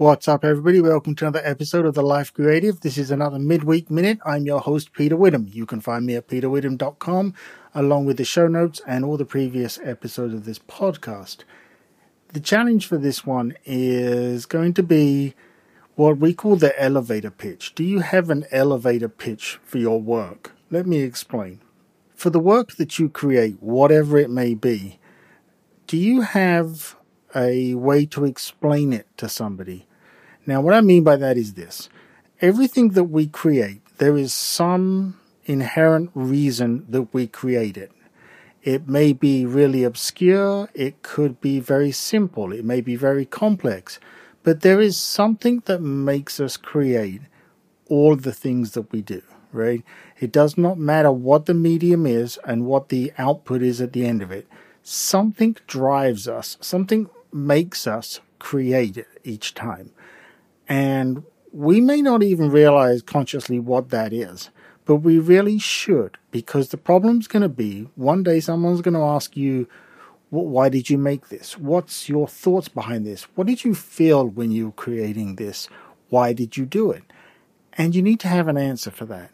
What's up, everybody? Welcome to another episode of The Life Creative. This is another midweek minute. I'm your host, Peter Witham. You can find me at peterwitham.com along with the show notes and all the previous episodes of this podcast. The challenge for this one is going to be what we call the elevator pitch. Do you have an elevator pitch for your work? Let me explain. For the work that you create, whatever it may be, do you have a way to explain it to somebody? Now, what I mean by that is this everything that we create, there is some inherent reason that we create it. It may be really obscure, it could be very simple, it may be very complex, but there is something that makes us create all the things that we do, right? It does not matter what the medium is and what the output is at the end of it. Something drives us, something makes us create it each time. And we may not even realize consciously what that is, but we really should because the problem's going to be one day someone's going to ask you, why did you make this? What's your thoughts behind this? What did you feel when you were creating this? Why did you do it? And you need to have an answer for that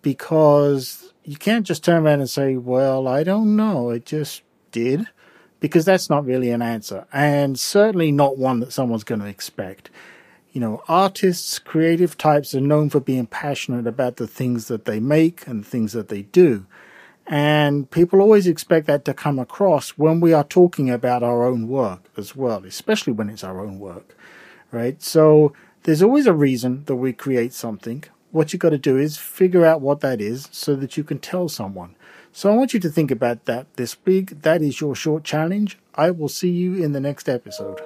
because you can't just turn around and say, well, I don't know. It just did because that's not really an answer and certainly not one that someone's going to expect you know, artists, creative types are known for being passionate about the things that they make and things that they do. And people always expect that to come across when we are talking about our own work as well, especially when it's our own work, right? So there's always a reason that we create something. What you've got to do is figure out what that is so that you can tell someone. So I want you to think about that this week. That is your short challenge. I will see you in the next episode.